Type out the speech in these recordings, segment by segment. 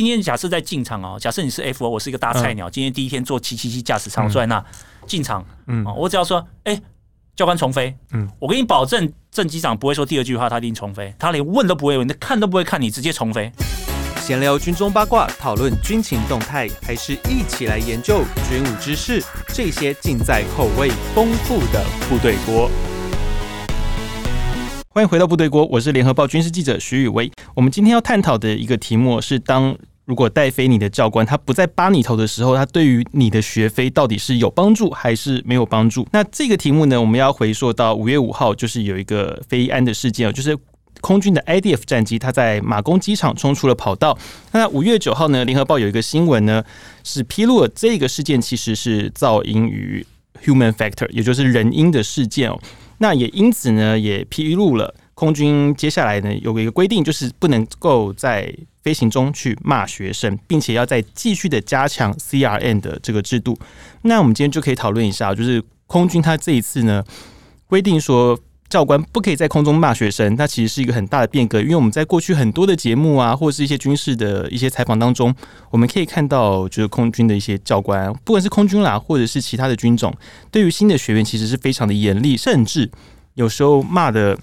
今天假设在进场哦，假设你是 F O，我是一个大菜鸟，嗯、今天第一天坐七七七驾驶舱坐在那进场，嗯，我只要说，哎、欸，教官重飞，嗯，我给你保证，正机长不会说第二句话，他一定重飞，他连问都不会问，他看都不会看你，直接重飞。闲聊军中八卦，讨论军情动态，还是一起来研究军武知识？这些尽在口味丰富的部队锅。欢迎回到部队锅，我是联合报军事记者徐宇威。我们今天要探讨的一个题目是：当如果带飞你的教官他不在扒你头的时候，他对于你的学飞到底是有帮助还是没有帮助？那这个题目呢，我们要回溯到五月五号，就是有一个飞安的事件哦，就是。空军的 IDF 战机，它在马公机场冲出了跑道。那五月九号呢，联合报有一个新闻呢，是披露了这个事件其实是噪音与 human factor，也就是人因的事件哦。那也因此呢，也披露了空军接下来呢有一个规定，就是不能够在飞行中去骂学生，并且要再继续的加强 CRM 的这个制度。那我们今天就可以讨论一下，就是空军它这一次呢规定说。教官不可以在空中骂学生，那其实是一个很大的变革。因为我们在过去很多的节目啊，或者是一些军事的一些采访当中，我们可以看到，就是空军的一些教官，不管是空军啦，或者是其他的军种，对于新的学员其实是非常的严厉，甚至有时候骂的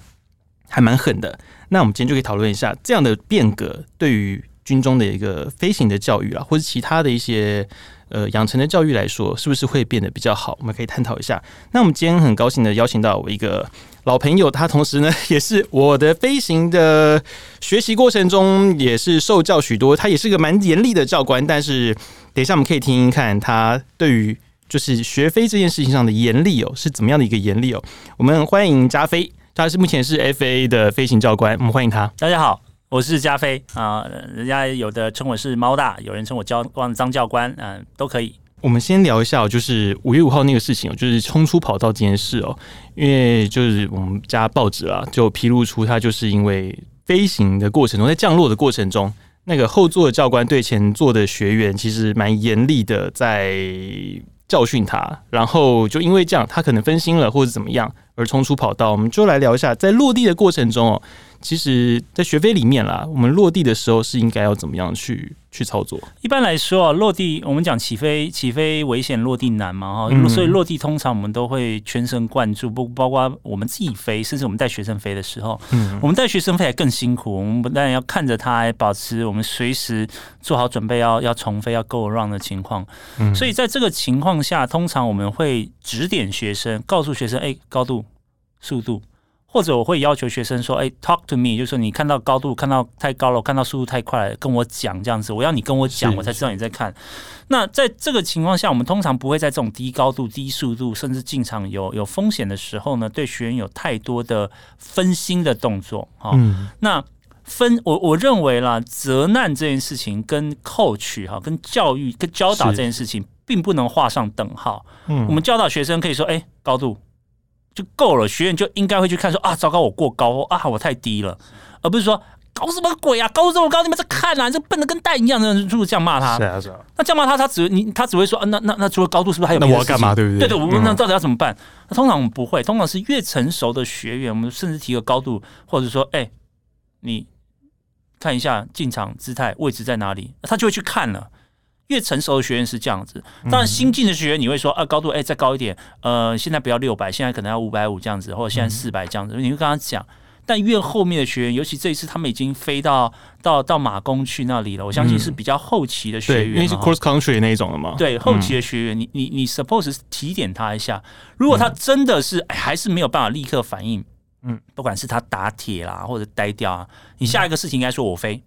还蛮狠的。那我们今天就可以讨论一下这样的变革对于军中的一个飞行的教育啊，或者其他的一些。呃，养成的教育来说，是不是会变得比较好？我们可以探讨一下。那我们今天很高兴的邀请到我一个老朋友，他同时呢也是我的飞行的学习过程中也是受教许多。他也是个蛮严厉的教官，但是等一下我们可以听听看他对于就是学飞这件事情上的严厉哦，是怎么样的一个严厉哦。我们欢迎加菲，他是目前是 FA 的飞行教官，我们欢迎他。大家好。我是加菲啊，人家有的称我是猫大，有人称我教官张教官，嗯、呃，都可以。我们先聊一下，就是五月五号那个事情，就是冲出跑道这件事哦。因为就是我们家报纸啊，就披露出他就是因为飞行的过程中，在降落的过程中，那个后座的教官对前座的学员其实蛮严厉的，在教训他，然后就因为这样，他可能分心了或者怎么样而冲出跑道。我们就来聊一下，在落地的过程中哦。其实，在学飞里面啦，我们落地的时候是应该要怎么样去去操作？一般来说啊，落地我们讲起飞，起飞危险，落地难嘛，哈、嗯，所以落地通常我们都会全神贯注，不包括我们自己飞，甚至我们带学生飞的时候，嗯，我们带学生飞还更辛苦，我们不但要看着他，保持我们随时做好准备要，要要重飞，要 go around 的情况，嗯，所以在这个情况下，通常我们会指点学生，告诉学生，哎，高度、速度。或者我会要求学生说：“哎、欸，talk to me，就是说你看到高度看到太高了，看到速度太快了，跟我讲这样子。我要你跟我讲，我才知道你在看。那在这个情况下，我们通常不会在这种低高度、低速度，甚至进场有有风险的时候呢，对学员有太多的分心的动作。哈、嗯，那分我我认为啦，责难这件事情跟 coach 哈，跟教育、跟教导这件事情，并不能画上等号。嗯，我们教导学生可以说：哎、欸，高度。”就够了，学员就应该会去看说啊，糟糕，我过高啊，我太低了，而不是说搞什么鬼啊，高这么高，你们在看啊，这笨的跟蛋一样的，就是这样骂他。是啊是啊，那这样骂他，他只你他只会说啊，那那那除了高度，是不是还有？那我要干嘛？对不对？对对，我们那到底要怎么办？那通常我们不会，通常是越成熟的学员，我们甚至提个高度，或者说，哎、欸，你看一下进场姿态位置在哪里，他就会去看了。越成熟的学员是这样子，当然新进的学员你会说啊，高度哎、欸、再高一点，呃，现在不要六百，现在可能要五百五这样子，或者现在四百这样子，你会跟他讲。但越后面的学员，尤其这一次他们已经飞到到到马公去那里了，我相信是比较后期的学员，因为是 cross country 那一种的嘛。对，后期的学员，你你你 suppose 提点他一下，如果他真的是、欸、还是没有办法立刻反应，嗯，不管是他打铁啦或者呆掉啊，你下一个事情应该说我飞。嗯，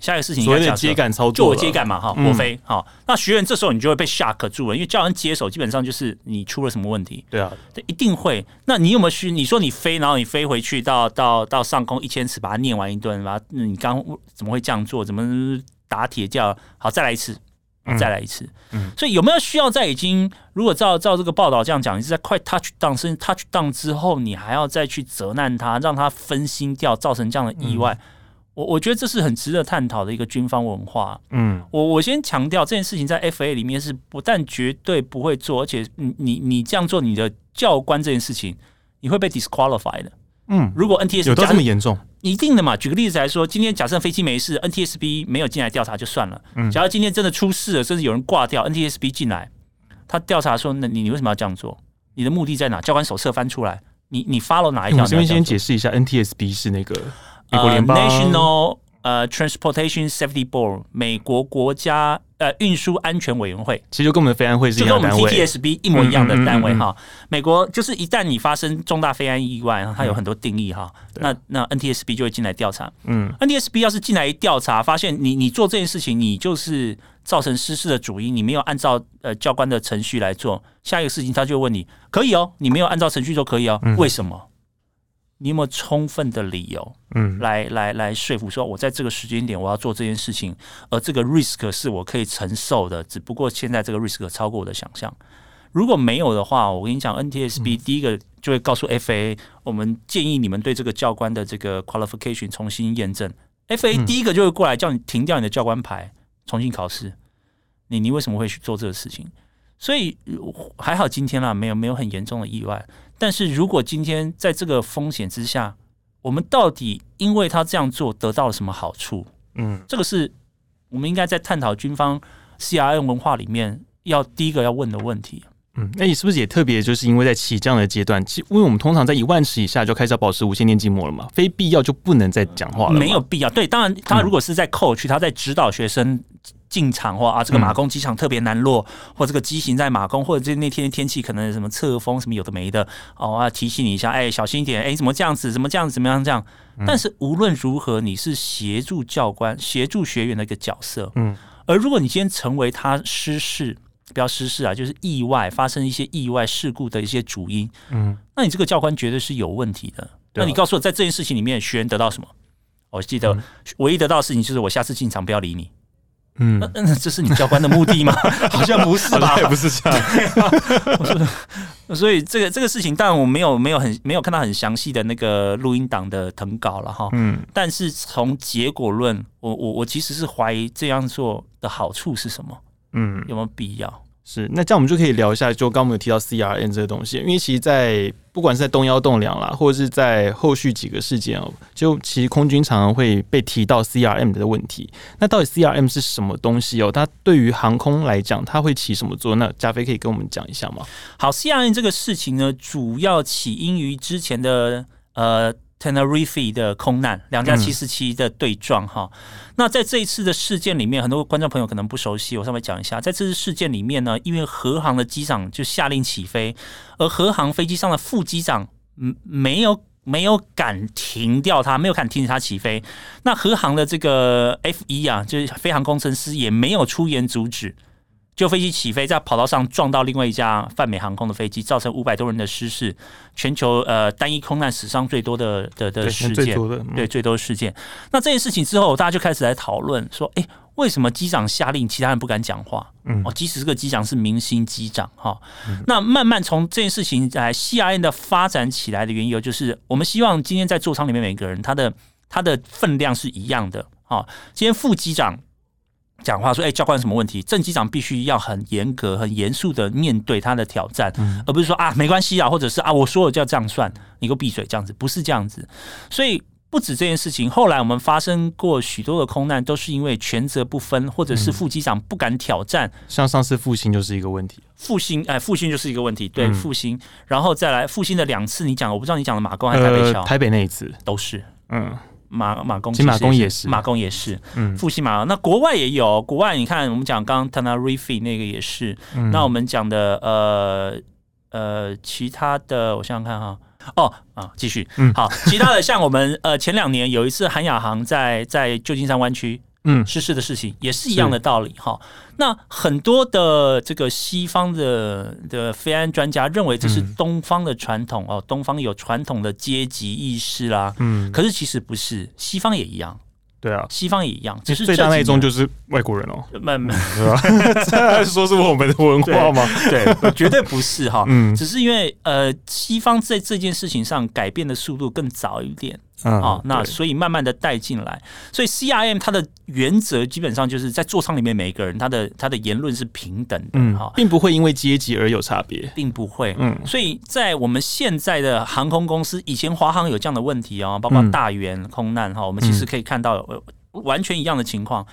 下一个事情应该所谓的接杆操作，就我接杆嘛，哈，我飞，好，那学员这时候你就会被 shock 住了，因为叫人接手基本上就是你出了什么问题，对啊，一定会。那你有没有去？你说你飞，然后你飞回去到到到上空一千尺，把它念完一顿，把它，你刚怎么会这样做？怎么打铁叫？好，再来一次，再来一次。嗯，所以有没有需要在已经如果照照这个报道这样讲，你是在快 touch down 甚至 touch down 之后，你还要再去责难他，让他分心掉，造成这样的意外？嗯我我觉得这是很值得探讨的一个军方文化。嗯，我我先强调这件事情在 FA 里面是不但绝对不会做，而且你你你这样做，你的教官这件事情你会被 disqualified 的。嗯，如果 NTSB 有到这么严重，一定的嘛。举个例子来说，今天假设飞机没事，NTSB 没有进来调查就算了。嗯，假如今天真的出事了，甚至有人挂掉，NTSB 进来，他调查说，那你你为什么要这样做？你的目的在哪？教官手册翻出来，你你 follow 哪一条？我这边先解释一下，NTSB 是那个美国联邦、uh, National 呃、uh,，Transportation Safety Board，美国国家呃运输安全委员会，其实就跟我们的飞安会是一样的单位，就跟我们 TTSB 一模一样的单位哈。美国就是一旦你发生重大飞安意外，它有很多定义哈。嗯、那那 NTSB 就会进来调查。嗯，NTSB 要是进来一调查，发现你你做这件事情，你就是造成失事的主因，你没有按照呃教官的程序来做，下一个事情他就问你，可以哦，你没有按照程序做可以哦，嗯、为什么？你有没有充分的理由，嗯，来来来说服说，我在这个时间点我要做这件事情，而这个 risk 是我可以承受的，只不过现在这个 risk 超过我的想象。如果没有的话，我跟你讲，NTSB 第一个就会告诉 FAA，我们建议你们对这个教官的这个 qualification 重新验证。FAA 第一个就会过来叫你停掉你的教官牌，重新考试。你你为什么会去做这个事情？所以还好今天啦，没有没有很严重的意外。但是如果今天在这个风险之下，我们到底因为他这样做得到了什么好处？嗯，这个是我们应该在探讨军方 CRM 文化里面要第一个要问的问题。嗯，那你是不是也特别就是因为在起降的阶段，其因为我们通常在一万尺以下就开始要保持无线电静默了嘛，非必要就不能再讲话了。没有必要，对，当然他如果是在 coach，他在指导学生。进场或啊，这个马公机场特别难落，嗯、或这个机型在马公，或者这那天天气可能什么侧风什么有的没的哦，要提醒你一下，哎，小心一点，哎，怎么这样子，怎么这样子，怎么样这样？嗯、但是无论如何，你是协助教官、协助学员的一个角色，嗯。而如果你今天成为他失事，不要失事啊，就是意外发生一些意外事故的一些主因，嗯，那你这个教官绝对是有问题的。嗯、那你告诉我，在这件事情里面，学员得到什么？我记得唯一得到的事情就是我下次进场不要理你。嗯，那这是你教官的目的吗？好像不是吧？也不是这样。所以这个这个事情，当然我没有没有很没有看到很详细的那个录音档的誊稿了哈。嗯，但是从结果论，我我我其实是怀疑这样做的好处是什么？嗯，有没有必要？是，那这样我们就可以聊一下，就刚刚我们有提到 CRM 这个东西，因为其实，在不管是在东幺动两啦，或者是在后续几个事件哦，就其实空军常常会被提到 CRM 的问题。那到底 CRM 是什么东西哦？它对于航空来讲，它会起什么作用？那加菲可以跟我们讲一下吗？好，CRM 这个事情呢，主要起因于之前的呃。Tenerife 的空难，两架七四七的对撞哈。嗯、那在这一次的事件里面，很多观众朋友可能不熟悉，我稍微讲一下。在这次事件里面呢，因为和航的机长就下令起飞，而和航飞机上的副机长嗯没有没有敢停掉它，没有敢停止它起飞。那和航的这个 F 一啊，就是飞航工程师也没有出言阻止。就飞机起飞，在跑道上撞到另外一架泛美航空的飞机，造成五百多人的失事，全球呃单一空难史上最多的的的事件，对，嗯、对最多的事件。那这件事情之后，大家就开始来讨论说，哎、欸，为什么机长下令，其他人不敢讲话？嗯，哦，即使这个机长是明星机长哈。嗯、那慢慢从这件事情来 CRM 的发展起来的缘由，就是我们希望今天在座舱里面每个人他的他的分量是一样的啊。今天副机长。讲话说：“哎、欸，教官什么问题？正机长必须要很严格、很严肃的面对他的挑战，嗯、而不是说啊，没关系啊，或者是啊，我说了就要这样算，你给我闭嘴这样子，不是这样子。所以不止这件事情，后来我们发生过许多的空难，都是因为权责不分，或者是副机长不敢挑战。像上次复兴就是一个问题，复兴哎，复兴就是一个问题，对，复兴、嗯，然后再来复兴的两次，你讲，我不知道你讲的马公还是台北桥、呃，台北那一次都是，嗯。”马马公，其实马公也是，马公也是，嗯，复兴马。那国外也有，国外你看，我们讲刚刚 Tenerife 那个也是。嗯、那我们讲的呃呃，其他的，我想想看哈。哦啊，继续，嗯，好，其他的像我们呃前两年有一次韩亚航在在旧金山湾区。嗯，失事的事情也是一样的道理哈。那很多的这个西方的的非安专家认为这是东方的传统哦，东方有传统的阶级意识啦。嗯，可是其实不是，西方也一样。对啊，西方也一样，只是最大那一宗就是外国人哦。慢慢，对 吧？说是我们的文化吗？对，对，绝对不是哈。嗯，只是因为呃，西方在这件事情上改变的速度更早一点。嗯，啊，那所以慢慢的带进来，所以 CRM 它的原则基本上就是在座舱里面每一个人他的他的言论是平等的，嗯，哈，并不会因为阶级而有差别，并不会，嗯，所以在我们现在的航空公司，以前华航有这样的问题哦，包括大员空难哈，我们其实可以看到完全一样的情况。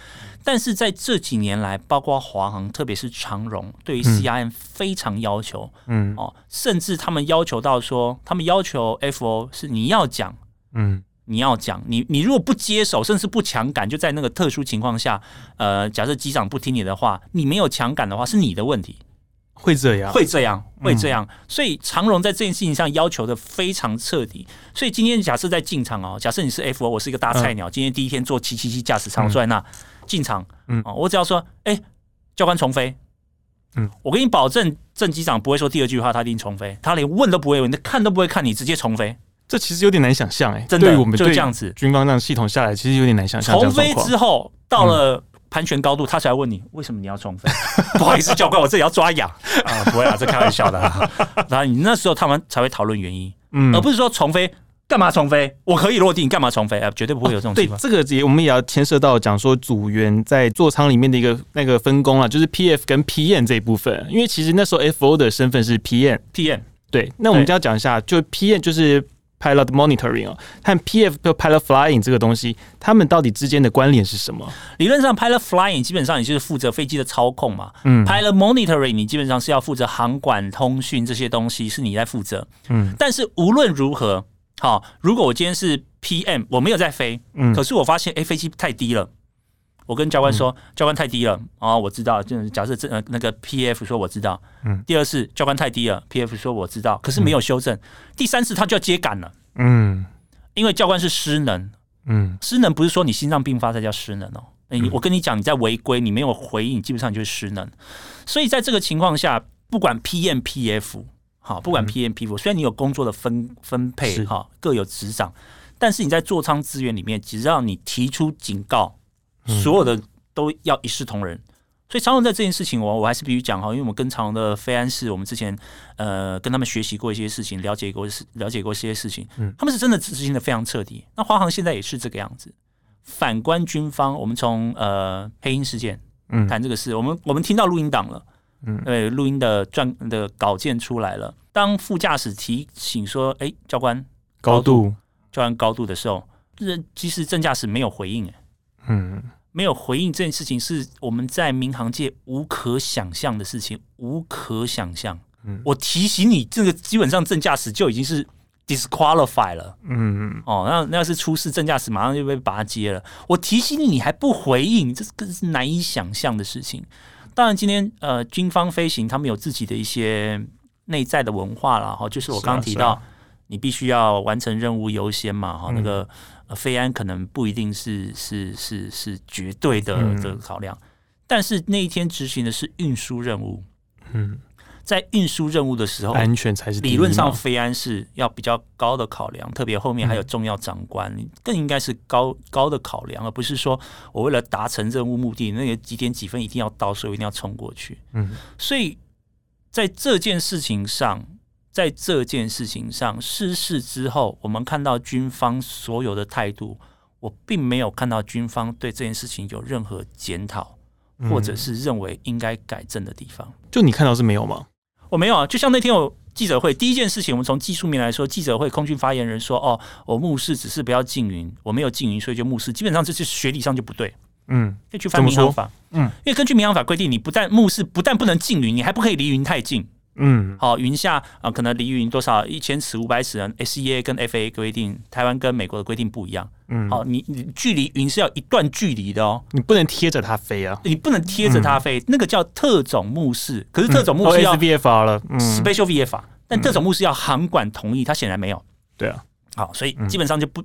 但是在这几年来，包括华航，特别是长荣，对于 CRM 非常要求，嗯。哦，甚至他们要求到说，他们要求 FO 是你要讲，嗯，你要讲，你你如果不接手，甚至不抢杆，就在那个特殊情况下，呃，假设机长不听你的话，你没有抢杆的话，是你的问题，会这样，会这样，会这样。所以长荣在这件事情上要求的非常彻底。所以今天假设在进场哦，假设你是 FO，我是一个大菜鸟，今天第一天坐七七七驾驶舱坐在那。进场，嗯，我只要说，哎、欸，教官重飞，嗯，我给你保证，正机长不会说第二句话，他一定重飞，他连问都不会问，他看都不会看你，直接重飞。这其实有点难想象，哎，真的，我们就这样子，军方这样系统下来，其实有点难想象。重飞之后到了盘旋高度，他才问你为什么你要重飞？不好意思，教官，我这里要抓痒啊，不会啊，这开玩笑的。然后你那时候他们才会讨论原因，嗯，而不是说重飞。干嘛重飞？我可以落地，你干嘛重飞？啊，绝对不会有这种情况。对，这个也我们也要牵涉到讲说组员在座舱里面的一个那个分工啊，就是 PF 跟 P N 这一部分。因为其实那时候 FO 的身份是 P N，P N 对。那我们就要讲一下，就 P N 就是 Pilot Monitoring 啊，和 PF 就 Pilot Flying 这个东西，他们到底之间的关联是什么？理论上，Pilot Flying 基本上你就是负责飞机的操控嘛。嗯，Pilot Monitoring 你基本上是要负责航管、通讯这些东西，是你在负责。嗯，但是无论如何。好，如果我今天是 PM，我没有在飞，嗯，可是我发现，哎，飞机太低了，我跟教官说，嗯、教官太低了，啊、哦，我知道，就是假设这呃那个 PF 说我知道，嗯，第二次教官太低了，PF 说我知道，可是没有修正，嗯、第三次他就要接杆了，嗯，因为教官是失能，嗯，失能不是说你心脏病发才叫失能哦，嗯、我跟你讲，你在违规，你没有回应，基本上你就是失能，所以在这个情况下，不管 PM、PF。好，不管 PM、PF，虽然你有工作的分分配，哈，各有职掌，但是你在座舱资源里面，只要你提出警告，所有的都要一视同仁。所以长荣在这件事情，我我还是必须讲哈，因为我们跟长荣的飞安室，我们之前呃跟他们学习过一些事情，了解过了解过一些事情，他们是真的执行的非常彻底。那华航现在也是这个样子。反观军方，我们从呃黑鹰事件嗯谈这个事，我们我们听到录音档了。嗯，对，录音的转的稿件出来了。当副驾驶提醒说：“哎，教官，高度，教官高度的时候，这其实正驾驶没有回应。”哎，嗯，没有回应这件事情是我们在民航界无可想象的事情，无可想象。嗯，我提醒你，这个基本上正驾驶就已经是 disqualify 了。嗯嗯，哦，那那要是出事，正驾驶马上就被拔接了。我提醒你，你还不回应，这更是难以想象的事情。当然，今天呃，军方飞行他们有自己的一些内在的文化了哈，就是我刚刚提到，你必须要完成任务优先嘛哈，那个飞安可能不一定是是是是绝对的的考量，但是那一天执行的是运输任务，嗯。在运输任务的时候，安全才是理论上非安是要比较高的考量，特别后面还有重要长官，更应该是高高的考量，而不是说我为了达成任务目的，那个几点几分一定要到，所以我一定要冲过去。嗯，所以在这件事情上，在这件事情上失事之后，我们看到军方所有的态度，我并没有看到军方对这件事情有任何检讨，或者是认为应该改正的地方。就你看到是没有吗？我没有啊，就像那天有记者会，第一件事情，我们从技术面来说，记者会空军发言人说：“哦，我目视只是不要禁云，我没有禁云，所以就目视。”基本上这是学理上就不对。嗯，可以去翻民航法。嗯，因为根据民航法规定，你不但目视，不但不能禁云，你还不可以离云太近。嗯，好，云下啊，可能离云多少？一千尺、五百尺，SEA 跟 FAA 规定，台湾跟美国的规定不一样。嗯，好，你你距离云是要一段距离的哦，你不能贴着它飞啊，你不能贴着它飞，嗯、那个叫特种目视。可是特种目视要 VFR 了，Special VFR，但特种目视要航管同意，它显然没有。对啊，好，所以基本上就不，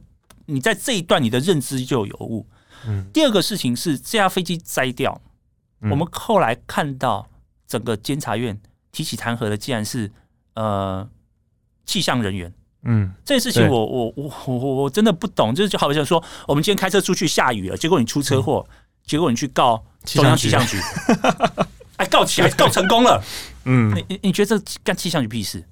你在这一段你的认知就有误。嗯，第二个事情是这架飞机摘掉，我们后来看到整个监察院。提起弹劾的，竟然是呃气象人员，嗯，这件事情我我我我我真的不懂，就是就好像说，我们今天开车出去下雨了，结果你出车祸，结果你去告中央气象局，哎，告起来，告成功了，嗯，你你你觉得这干气象局屁事？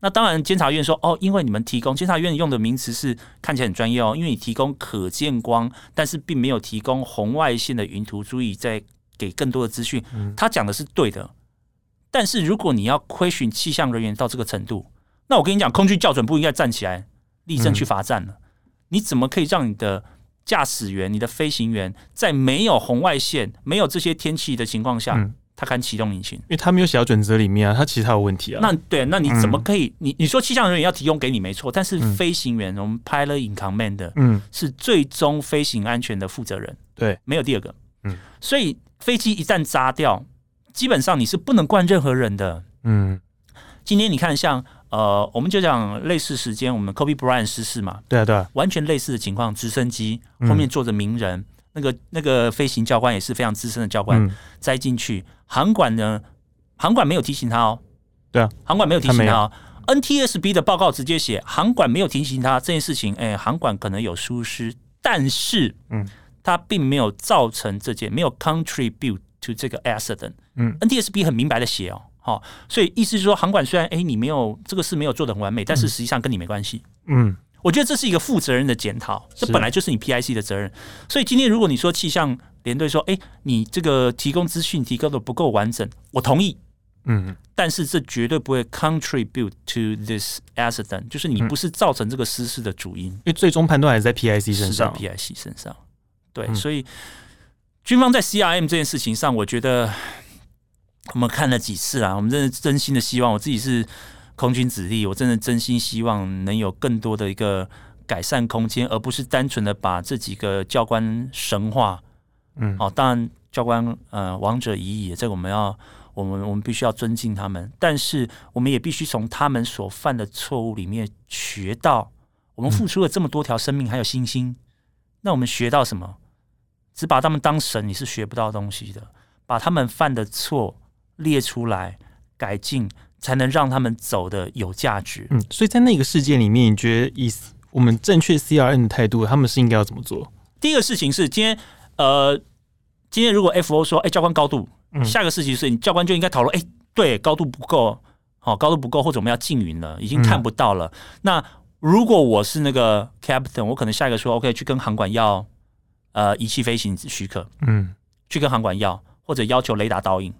那当然，监察院说哦，因为你们提供监察院用的名词是看起来很专业哦，因为你提供可见光，但是并没有提供红外线的云图，足以再给更多的资讯。他讲的是对的，但是如果你要亏损气象人员到这个程度，那我跟你讲，空军校准部应该站起来立正去罚站了。你怎么可以让你的驾驶员、你的飞行员在没有红外线、没有这些天气的情况下？他敢启动引擎，因为他没有写到准则里面啊，他其实他有问题啊。那对，那你怎么可以？嗯、你你说气象人员要提供给你没错，但是飞行员，嗯、我们 pilot in command 的，嗯，是最终飞行安全的负责人，对，没有第二个，嗯，所以飞机一旦扎掉，基本上你是不能惯任何人的，嗯。今天你看像，呃，我们就讲类似时间，我们 Kobe Bryant 失事嘛，对啊，对啊，完全类似的情况，直升机后面坐着名人。嗯那个那个飞行教官也是非常资深的教官，栽进去，航管呢，航管没有提醒他哦，对啊，航管没有提醒他哦。NTSB 的报告直接写，航管没有提醒他这件事情，哎，航管可能有疏失，但是，嗯，他并没有造成这件，没有 contribute to 这个 accident，嗯，NTSB 很明白的写哦，好，所以意思是说，航管虽然哎你没有这个事没有做的很完美，但是实际上跟你没关系，嗯。我觉得这是一个负责任的检讨，这本来就是你 PIC 的责任。所以今天如果你说气象联队说，哎，你这个提供资讯提供的不够完整，我同意，嗯，但是这绝对不会 contribute to this accident，就是你不是造成这个失事的主因，因为最终判断还是在 PIC 身上，PIC 身上。对，所以军方在 CRM 这件事情上，我觉得我们看了几次啊，我们真的真心的希望，我自己是。空军子弟，我真的真心希望能有更多的一个改善空间，而不是单纯的把这几个教官神化。嗯，好，当然教官呃王者已矣，这个我们要我们我们必须要尊敬他们，但是我们也必须从他们所犯的错误里面学到，我们付出了这么多条生命还有星星，那我们学到什么？只把他们当神，你是学不到东西的。把他们犯的错列出来，改进。才能让他们走的有价值。嗯，所以在那个事件里面，你觉得以我们正确 C R N 的态度，他们是应该要怎么做？第一个事情是，今天呃，今天如果 FO 说，哎、欸，教官高度，嗯、下个事情是你教官就应该讨论，哎、欸，对，高度不够，好，高度不够，或者我们要禁云了，已经看不到了。嗯、那如果我是那个 Captain，我可能下一个说，OK，去跟航管要呃仪器飞行许可，嗯，去跟航管要，或者要求雷达导引，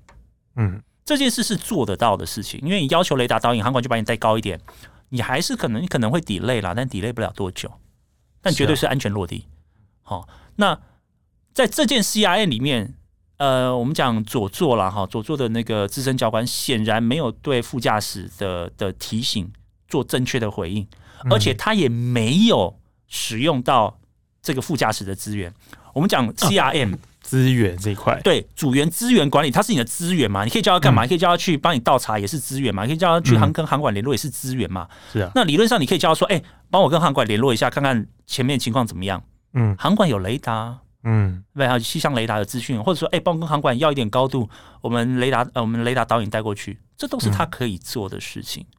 嗯。这件事是做得到的事情，因为你要求雷达导引，航管就把你带高一点，你还是可能你可能会 delay 啦，但 delay 不了多久，但绝对是安全落地。好、啊哦，那在这件 CRN 里面，呃，我们讲左座了哈，左座的那个资深教官显然没有对副驾驶的的提醒做正确的回应，而且他也没有使用到这个副驾驶的资源。我们讲 CRM。啊资源这一块，对，组员资源管理，它是你的资源嘛？你可以叫他干嘛？嗯、你可以叫他去帮你倒茶，也是资源嘛？你可以叫他去航跟航管联络，也是资源嘛？是啊。那理论上你可以叫他说：“哎、欸，帮我跟航管联络一下，看看前面情况怎么样？”嗯，航管有雷达，嗯，对，还有气象雷达的资讯，或者说：“哎、欸，帮我跟航管要一点高度，我们雷达呃，我们雷达导引带过去。”这都是他可以做的事情。嗯、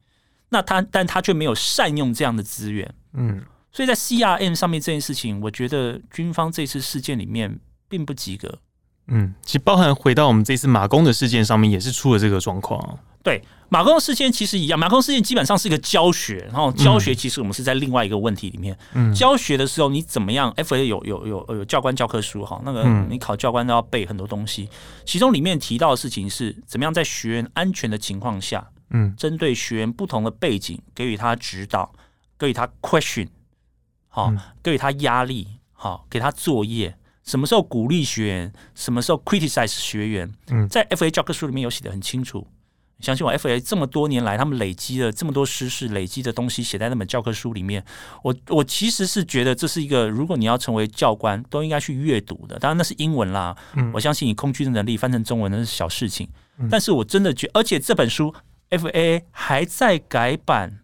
那他，但他却没有善用这样的资源。嗯，所以在 CRM 上面这件事情，我觉得军方这次事件里面并不及格。嗯，其实包含回到我们这次马工的事件上面，也是出了这个状况。对，马工的事件其实一样，马工事件基本上是一个教学，然后教学其实我们是在另外一个问题里面。嗯，教学的时候你怎么样？FA 有有有有教官教科书哈，那个你考教官都要背很多东西，其中里面提到的事情是怎么样在学员安全的情况下，嗯，针对学员不同的背景给予他指导，给予他 question，好，给予他压力，好，给他作业。什么时候鼓励学员？什么时候 criticize 学员？嗯，在 FA 教科书里面有写的很清楚。相信我，FA 这么多年来，他们累积了这么多知识，累积的东西写在那本教科书里面。我我其实是觉得这是一个，如果你要成为教官，都应该去阅读的。当然那是英文啦。嗯，我相信你空军的能力翻成中文那是小事情。嗯，但是我真的觉得，而且这本书 FA 还在改版，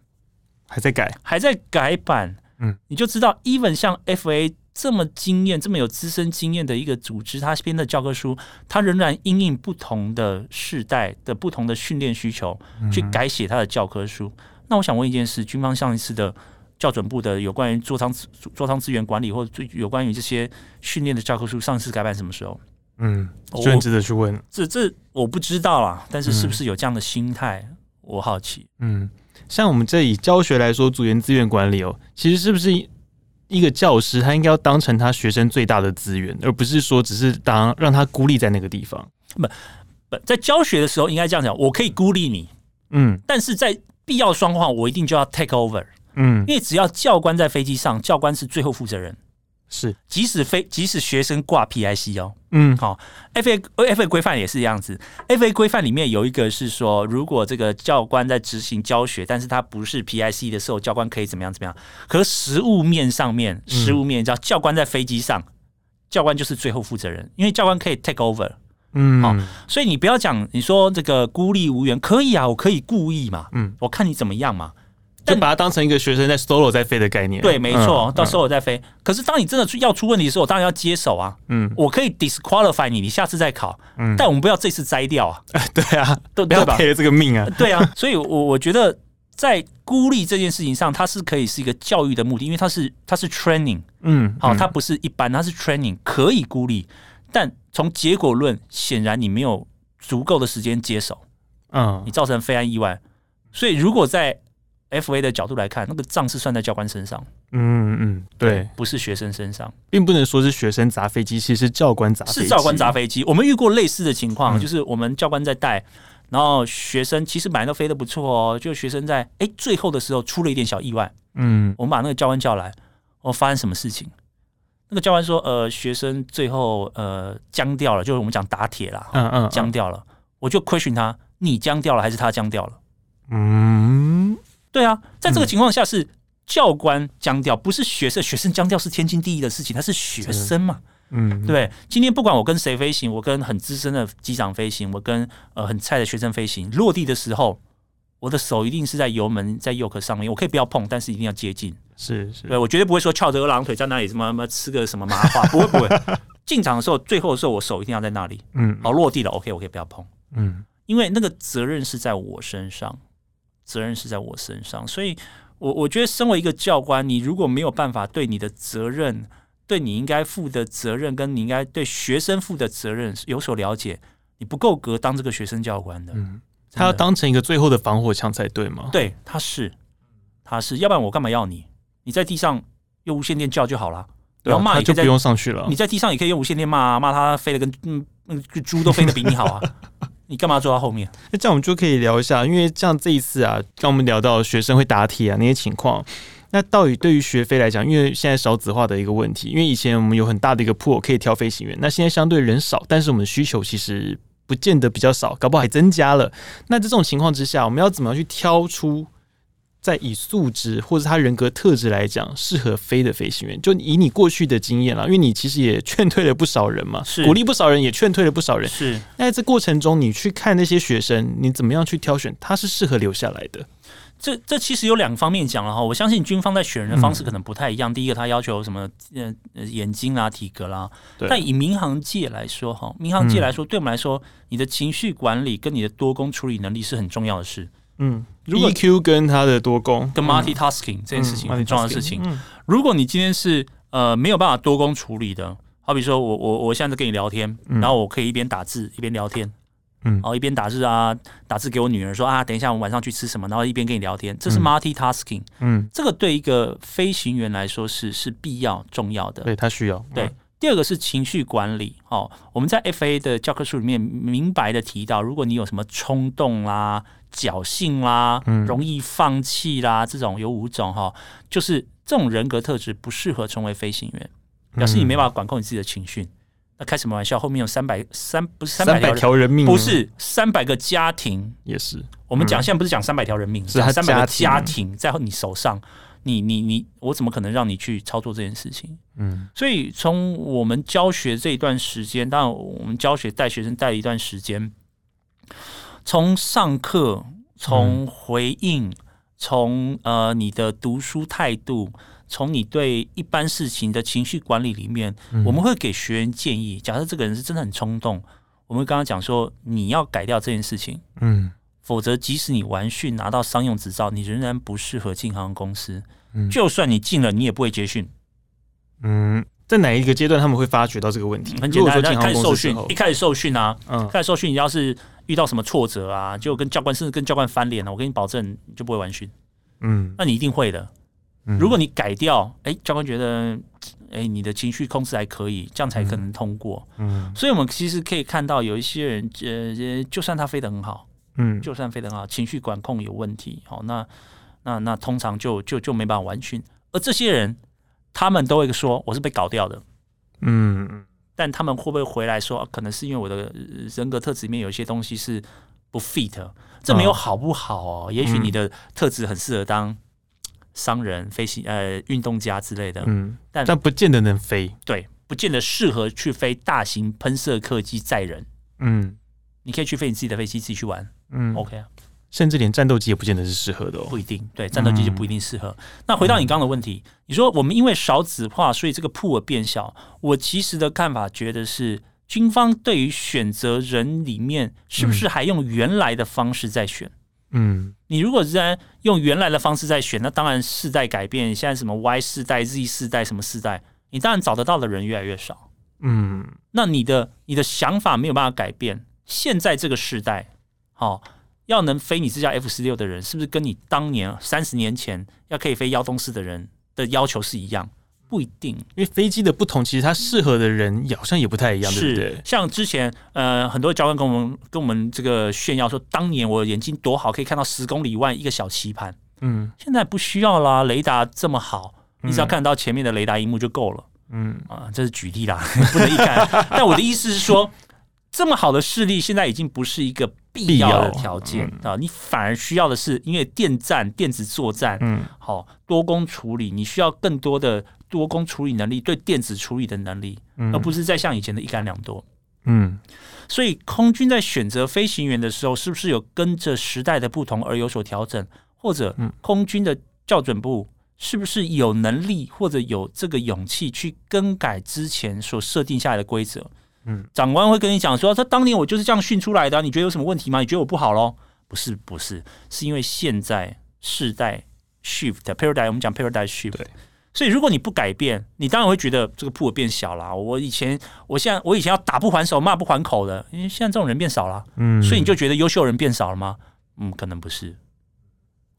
还在改，还在改版。嗯，你就知道，even 像 FA。这么经验、这么有资深经验的一个组织，他编的教科书，它仍然因应不同的世代的不同的训练需求，去改写它的教科书。嗯、那我想问一件事：军方上一次的校准部的有关于座舱座舱资源管理，或者有关于这些训练的教科书，上次改版什么时候？嗯，真值得去问。这这我不知道啦，但是是不是有这样的心态？嗯、我好奇。嗯，像我们这以教学来说，组员资源管理哦，其实是不是一个教师他应该要当成他学生最大的资源，而不是说只是当让他孤立在那个地方？不不，在教学的时候应该这样讲，我可以孤立你，嗯，但是在必要状况，我一定就要 take over，嗯，因为只要教官在飞机上，教官是最后负责人。是，即使非即使学生挂 PIC 哦，嗯，好，FA FA 规范也是这样子，FA 规范里面有一个是说，如果这个教官在执行教学，但是他不是 PIC 的时候，教官可以怎么样怎么样。可实物面上面，实物面叫教官在飞机上，教官就是最后负责人，因为教官可以 take over，嗯，好，所以你不要讲你说这个孤立无援，可以啊，我可以故意嘛，嗯，我看你怎么样嘛。就把它当成一个学生在 solo 在飞的概念。对，没错，到 solo 在飞。可是当你真的要出问题的时候，我当然要接手啊。嗯，我可以 disqualify 你，你下次再考。嗯，但我们不要这次摘掉啊。对啊，都不要赔了这个命啊。对啊，所以，我我觉得在孤立这件事情上，它是可以是一个教育的目的，因为它是它是 training。嗯，好，它不是一般，它是 training，可以孤立。但从结果论，显然你没有足够的时间接手。嗯，你造成非安意外。所以如果在 FA 的角度来看，那个账是算在教官身上。嗯嗯，对，不是学生身上，并不能说是学生砸飞机，其实是教官砸飞机。是教官砸飞机。我们遇过类似的情况，嗯、就是我们教官在带，然后学生其实本来都飞得不错哦，就学生在哎最后的时候出了一点小意外。嗯，我们把那个教官叫来，哦，发生什么事情？那个教官说，呃，学生最后呃僵掉了，就是我们讲打铁了，嗯嗯，僵掉了。我就 question 他，你僵掉了还是他僵掉了？嗯。对啊，在这个情况下是教官僵掉，不是学生。学生僵掉是天经地义的事情，他是学生嘛。嗯，对。今天不管我跟谁飞行，我跟很资深的机长飞行，我跟呃很菜的学生飞行，落地的时候，我的手一定是在油门在 yoke 上面，我可以不要碰，但是一定要接近。是是，对我绝对不会说翘着二郎腿在那里什么什么吃个什么麻花，不会不会。进场的时候，最后的时候，我手一定要在那里。嗯，好，落地了，OK，我可以不要碰。嗯，因为那个责任是在我身上。责任是在我身上，所以我我觉得，身为一个教官，你如果没有办法对你的责任、对你应该负的责任，跟你应该对学生负的责任有所了解，你不够格当这个学生教官的。嗯，他要当成一个最后的防火墙才对吗？对，他是，他是，要不然我干嘛要你？你在地上用无线电叫就好了，然后骂你就不用上去了。你在地上也可以用无线电骂，骂他飞得跟嗯嗯猪都飞得比你好啊。你干嘛坐到后面？那这样我们就可以聊一下，因为像这一次啊，刚我们聊到学生会答题啊那些情况，那到底对于学飞来讲，因为现在少子化的一个问题，因为以前我们有很大的一个铺可以挑飞行员，那现在相对人少，但是我们的需求其实不见得比较少，搞不好还增加了。那在这种情况之下，我们要怎么样去挑出？在以素质或者他人格特质来讲，适合飞的飞行员，就以你过去的经验啦，因为你其实也劝退了不少人嘛，是鼓励不少人，也劝退了不少人。是那在这过程中，你去看那些学生，你怎么样去挑选他是适合留下来的？这这其实有两个方面讲了哈。我相信军方在选人的方式可能不太一样。嗯、第一个，他要求什么呃眼睛啦、体格啦。对但以民航界来说哈，民航界来说，嗯、对我们来说，你的情绪管理跟你的多工处理能力是很重要的事。嗯，如果 EQ 跟他的多工跟 multitasking 这件事情很重要的事情。如果你今天是呃没有办法多工处理的，好比说我我我现在在跟你聊天，然后我可以一边打字一边聊天，嗯，然后一边打字啊，打字给我女儿说啊，等一下我们晚上去吃什么，然后一边跟你聊天，这是 multitasking。嗯，这个对一个飞行员来说是是必要重要的，对他需要。对，第二个是情绪管理。哦，我们在 FA 的教科书里面明白的提到，如果你有什么冲动啦。侥幸啦，容易放弃啦，这种有五种哈，就是这种人格特质不适合成为飞行员，表示你没办法管控你自己的情绪。那开什么玩笑？后面有三百三不是三百条人命，不是三百个家庭也是。我们讲现在不是讲三百条人命，是三百个家庭在你手上，你你你，我怎么可能让你去操作这件事情？嗯，所以从我们教学这一段时间，当然我们教学带学生带了一段时间。从上课，从回应，从呃你的读书态度，从你对一般事情的情绪管理里面，嗯、我们会给学员建议。假设这个人是真的很冲动，我们刚刚讲说你要改掉这件事情，嗯，否则即使你完训拿到商用执照，你仍然不适合进航空公司。嗯、就算你进了，你也不会结训。嗯，在哪一个阶段他们会发觉到这个问题？很简单，开始受训，一开始受训啊，嗯，开始受训，你要是。遇到什么挫折啊，就跟教官甚至跟教官翻脸了，我跟你保证，你就不会完训。嗯，那你一定会的。如果你改掉，哎，教官觉得，哎，你的情绪控制还可以，这样才可能通过。嗯，所以我们其实可以看到，有一些人，呃，就算他飞得很好，嗯，就算飞得很好，情绪管控有问题，好，那那那通常就就就没办法完训。而这些人，他们都会说我是被搞掉的，嗯，但他们会不会回来说，可能是因为我的人格特质里面有一些东西是不 fit，这没有好不好哦？也许你的特质很适合当。商人、飞行呃运动家之类的，嗯，但但不见得能飞，对，不见得适合去飞大型喷射客机载人。嗯，你可以去飞你自己的飞机，自己去玩，嗯，OK 啊。甚至连战斗机也不见得是适合的哦，不一定，对，战斗机就不一定适合。嗯、那回到你刚刚的问题，你说我们因为少子化，所以这个 pool 变小。我其实的看法觉得是，军方对于选择人里面，是不是还用原来的方式在选？嗯，你如果仍然用原来的方式在选，那当然世代改变，现在什么 Y 世代、Z 世代什么世代，你当然找得到的人越来越少。嗯，那你的你的想法没有办法改变。现在这个时代，好、哦，要能飞你这架 F 十六的人，是不是跟你当年三十年前要可以飞幺洞四的人的要求是一样？不一定，因为飞机的不同，其实它适合的人好像也不太一样，是对不对？像之前呃，很多教官跟我们跟我们这个炫耀说，当年我眼睛多好，可以看到十公里外一个小棋盘。嗯，现在不需要啦，雷达这么好，你只要看到前面的雷达荧幕就够了。嗯啊，这是举例啦，不能一概。但我的意思是说，这么好的视力，现在已经不是一个必要的条件啊，你反而需要的是，因为电站、电子作战，嗯，好多工处理，你需要更多的。多工处理能力，对电子处理的能力，而不是再像以前的一杆两多。嗯，所以空军在选择飞行员的时候，是不是有跟着时代的不同而有所调整？或者，空军的校准部是不是有能力或者有这个勇气去更改之前所设定下来的规则？嗯，长官会跟你讲说，他当年我就是这样训出来的，你觉得有什么问题吗？你觉得我不好喽？不是，不是，是因为现在世代 shift paradigm，我们讲 paradigm shift。所以，如果你不改变，你当然会觉得这个 pool 变小了。我以前，我现在，我以前要打不还手、骂不还口的，因为现在这种人变少了。嗯，所以你就觉得优秀人变少了吗？嗯，可能不是。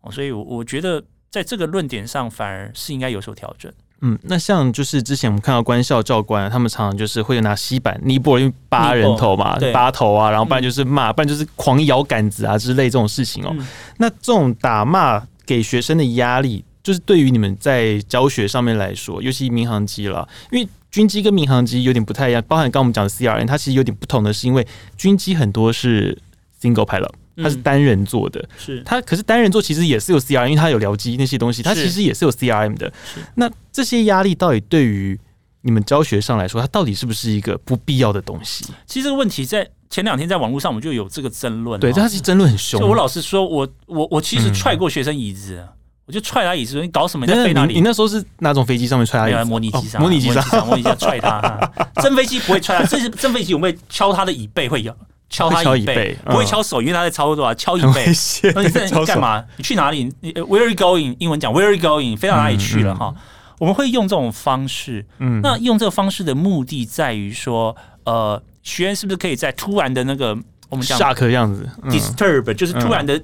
哦，所以我我觉得在这个论点上，反而是应该有所调整。嗯，那像就是之前我们看到官校教官，他们常常就是会拿吸板、尼泊尔因为八人头嘛，扒头啊，然后不然就是骂，不然就是狂摇杆子啊之类这种事情哦。嗯、那这种打骂给学生的压力。就是对于你们在教学上面来说，尤其民航机了，因为军机跟民航机有点不太一样，包含刚刚我们讲的 CRN，它其实有点不同的是，因为军机很多是 single pilot，它是单人做的，是它可是单人座其实也是有 CRM，因为它有僚机那些东西，它其实也是有 CRM 的。那这些压力到底对于你们教学上来说，它到底是不是一个不必要的东西？其实这个问题在前两天在网络上我们就有这个争论，对，它其实争论很凶。就我老实说，我我我其实踹过学生椅子。嗯我就踹他椅子，你搞什么？你在飞哪里？你那时候是哪种飞机上面踹他椅子？模拟机上，模拟机上，模拟机上踹他。真飞机不会踹他，这是真飞机，我们会敲他的椅背，会有敲他椅背，不会敲手，因为他在操作啊。敲椅背，那你在干嘛？你去哪里？你 Where are you going？英文讲 Where are you going？飞到哪里去了？哈，我们会用这种方式。嗯，那用这个方式的目的在于说，呃，学员是不是可以在突然的那个我们讲 shock 样子，disturb，就是突然的。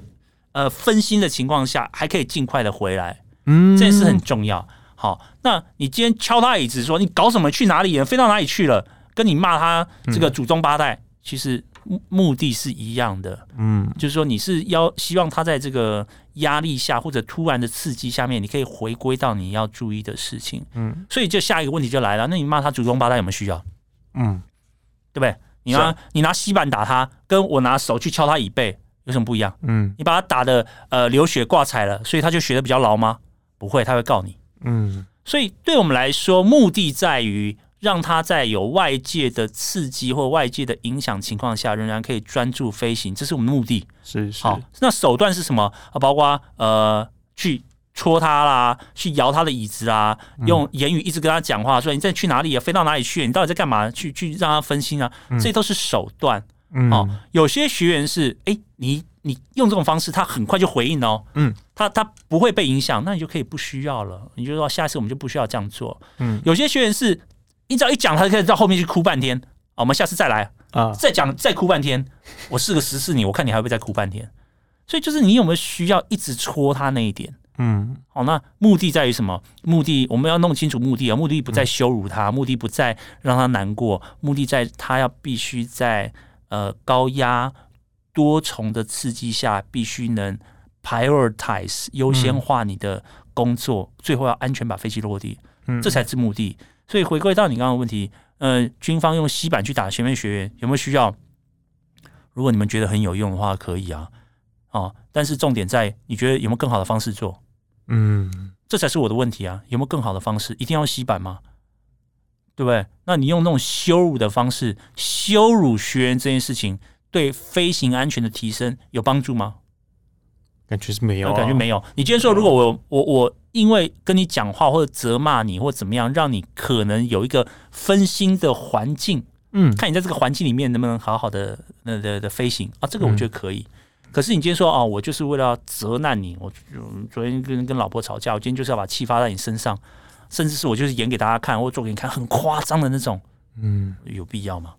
呃，分心的情况下，还可以尽快的回来，嗯，这件事很重要。好，那你今天敲他椅子说你搞什么？去哪里？飞到哪里去了？跟你骂他这个祖宗八代，嗯、其实目的是一样的。嗯，就是说你是要希望他在这个压力下或者突然的刺激下面，你可以回归到你要注意的事情。嗯，所以就下一个问题就来了，那你骂他祖宗八代有没有需要？嗯，对不对？你拿你拿吸板打他，跟我拿手去敲他椅背。有什么不一样？嗯，你把他打的呃流血挂彩了，所以他就学的比较牢吗？不会，他会告你。嗯，所以对我们来说，目的在于让他在有外界的刺激或外界的影响情况下，仍然可以专注飞行，这是我们的目的。是是。好，那手段是什么？啊，包括呃去戳他啦，去摇他的椅子啊，用言语一直跟他讲话，说你在去哪里啊？飞到哪里去？你到底在干嘛？去去让他分心啊？这些都是手段。嗯，哦，有些学员是，哎、欸，你你用这种方式，他很快就回应哦，嗯，他他不会被影响，那你就可以不需要了，你就说下次我们就不需要这样做，嗯，有些学员是，你只要一讲，他就可以到后面去哭半天，哦，我们下次再来，啊，再讲再哭半天，我试个十四你，我看你还会不会再哭半天。所以就是你有没有需要一直戳他那一点？嗯，好，那目的在于什么？目的我们要弄清楚目的啊，目的不在羞辱他，目的不在让他难过，目的在他要必须在呃高压多重的刺激下，必须能 prioritize 优先化你的工作，最后要安全把飞机落地，这才是目的。所以回归到你刚刚的问题，呃，军方用吸板去打前面学员有没有需要？如果你们觉得很有用的话，可以啊，哦，但是重点在你觉得有没有更好的方式做？嗯，这才是我的问题啊！有没有更好的方式？一定要吸板吗？对不对？那你用那种羞辱的方式羞辱学员这件事情，对飞行安全的提升有帮助吗？感觉是没有、啊，感觉没有。你今天说，如果我我我因为跟你讲话或者责骂你或者怎么样，让你可能有一个分心的环境，嗯，看你在这个环境里面能不能好好的那的的，的飞行啊？这个我觉得可以。嗯可是你今天说啊，我就是为了要责难你，我昨天跟跟老婆吵架，我今天就是要把气发在你身上，甚至是我就是演给大家看，或做给你看，很夸张的那种，嗯，有必要吗？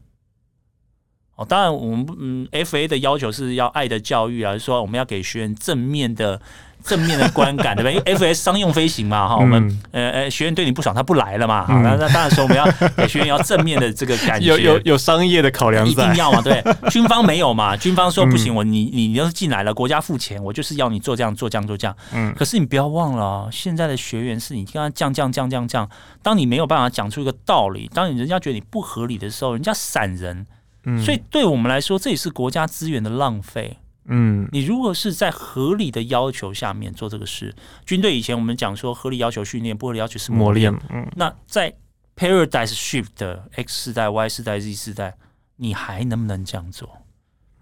哦，当然我们嗯，FA 的要求是要爱的教育啊，就是说我们要给学员正面的。正面的观感，对吧？因为 F S 商用飞行嘛，哈、嗯，我们呃呃，学员对你不爽，他不来了嘛，嗯、那那当然说我们要给学员要正面的这个感觉，有有有商业的考量，一定要嘛，对，军方没有嘛，军方说不行，我你你你要是进来了，国家付钱，我就是要你做这样做这样做这样，嗯，可是你不要忘了，现在的学员是你跟他降降降降降，当你没有办法讲出一个道理，当你人家觉得你不合理的时候，人家闪人，嗯，所以对我们来说，这也是国家资源的浪费。嗯，你如果是在合理的要求下面做这个事，军队以前我们讲说合理要求训练，不合理要求是磨练。嗯，那在 Paradise Shift 的 X 世代、Y 世代、Z 世代，你还能不能这样做？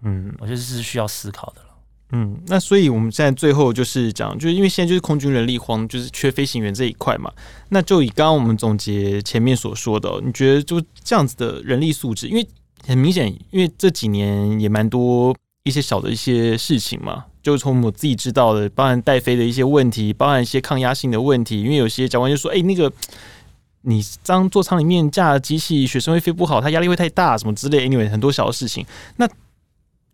嗯，我觉得这是需要思考的了。嗯，那所以我们现在最后就是讲，就是因为现在就是空军人力荒，就是缺飞行员这一块嘛。那就以刚刚我们总结前面所说的，你觉得就这样子的人力素质，因为很明显，因为这几年也蛮多。一些小的一些事情嘛，就从我自己知道的，包含带飞的一些问题，包含一些抗压性的问题。因为有些教官就说：“哎、那个你当座舱里面架机器，学生会飞不好，他压力会太大，什么之类。” Anyway，很多小的事情。那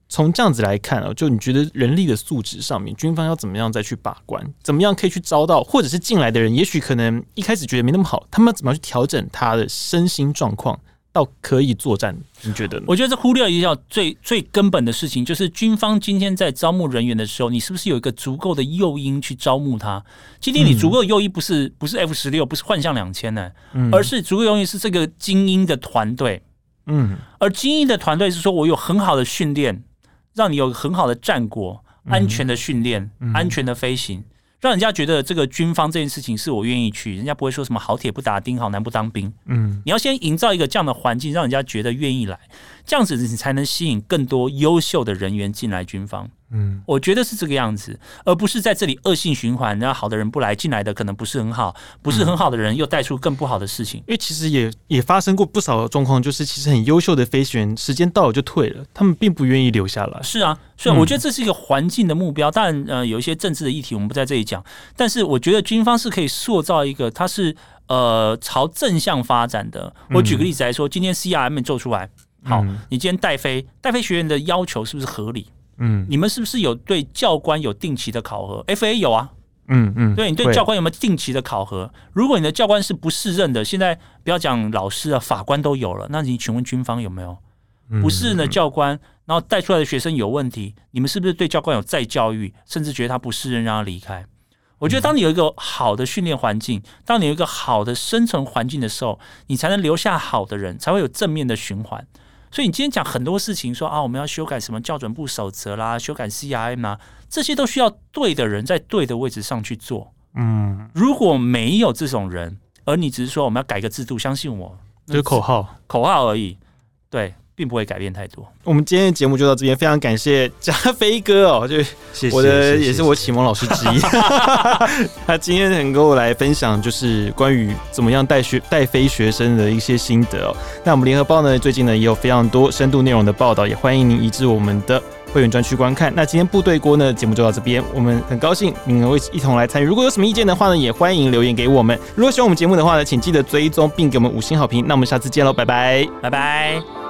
从这样子来看啊，就你觉得人力的素质上面，军方要怎么样再去把关？怎么样可以去招到，或者是进来的人，也许可能一开始觉得没那么好，他们要怎么样去调整他的身心状况？到可以作战，你觉得呢？我觉得这忽略一下最最根本的事情，就是军方今天在招募人员的时候，你是不是有一个足够的诱因去招募他？今天你足够的诱因不是不是 F 十六，不是幻象两千呢，而是足够诱因是这个精英的团队。嗯，而精英的团队是说我有很好的训练，让你有很好的战果，安全的训练，安全的飞行。让人家觉得这个军方这件事情是我愿意去，人家不会说什么好铁不打钉，好男不当兵。嗯，你要先营造一个这样的环境，让人家觉得愿意来，这样子你才能吸引更多优秀的人员进来军方。嗯，我觉得是这个样子，而不是在这里恶性循环。然后好的人不来，进来的可能不是很好，不是很好的人又带出更不好的事情。因为其实也也发生过不少的状况，就是其实很优秀的飞行员，时间到了就退了，他们并不愿意留下来。是啊，是啊，我觉得这是一个环境的目标。当然，呃，有一些政治的议题我们不在这里讲，但是我觉得军方是可以塑造一个，它是呃朝正向发展的。我举个例子来说，今天 CRM 做出来，好，你今天带飞带飞学员的要求是不是合理？嗯，你们是不是有对教官有定期的考核？FA 有啊，嗯嗯，对，你对教官有没有定期的考核？如果你的教官是不适任的，现在不要讲老师啊，法官都有了，那你请问军方有没有不适任的教官？然后带出来的学生有问题，你们是不是对教官有再教育，甚至觉得他不适任让他离开？我觉得当你有一个好的训练环境，当你有一个好的生存环境的时候，你才能留下好的人，才会有正面的循环。所以你今天讲很多事情说，说啊，我们要修改什么校准部守则啦，修改 CRM 啊，这些都需要对的人在对的位置上去做。嗯，如果没有这种人，而你只是说我们要改个制度，相信我，就是口号，口号而已。对。并不会改变太多。我们今天的节目就到这边，非常感谢加菲哥哦，就我的也是我启蒙老师之一。他今天能够来分享，就是关于怎么样带学带飞学生的一些心得哦。那我们联合报呢，最近呢也有非常多深度内容的报道，也欢迎您移至我们的会员专区观看。那今天部队锅呢节目就到这边，我们很高兴您能会一同来参与。如果有什么意见的话呢，也欢迎留言给我们。如果喜欢我们节目的话呢，请记得追踪并给我们五星好评。那我们下次见喽，拜拜，拜拜。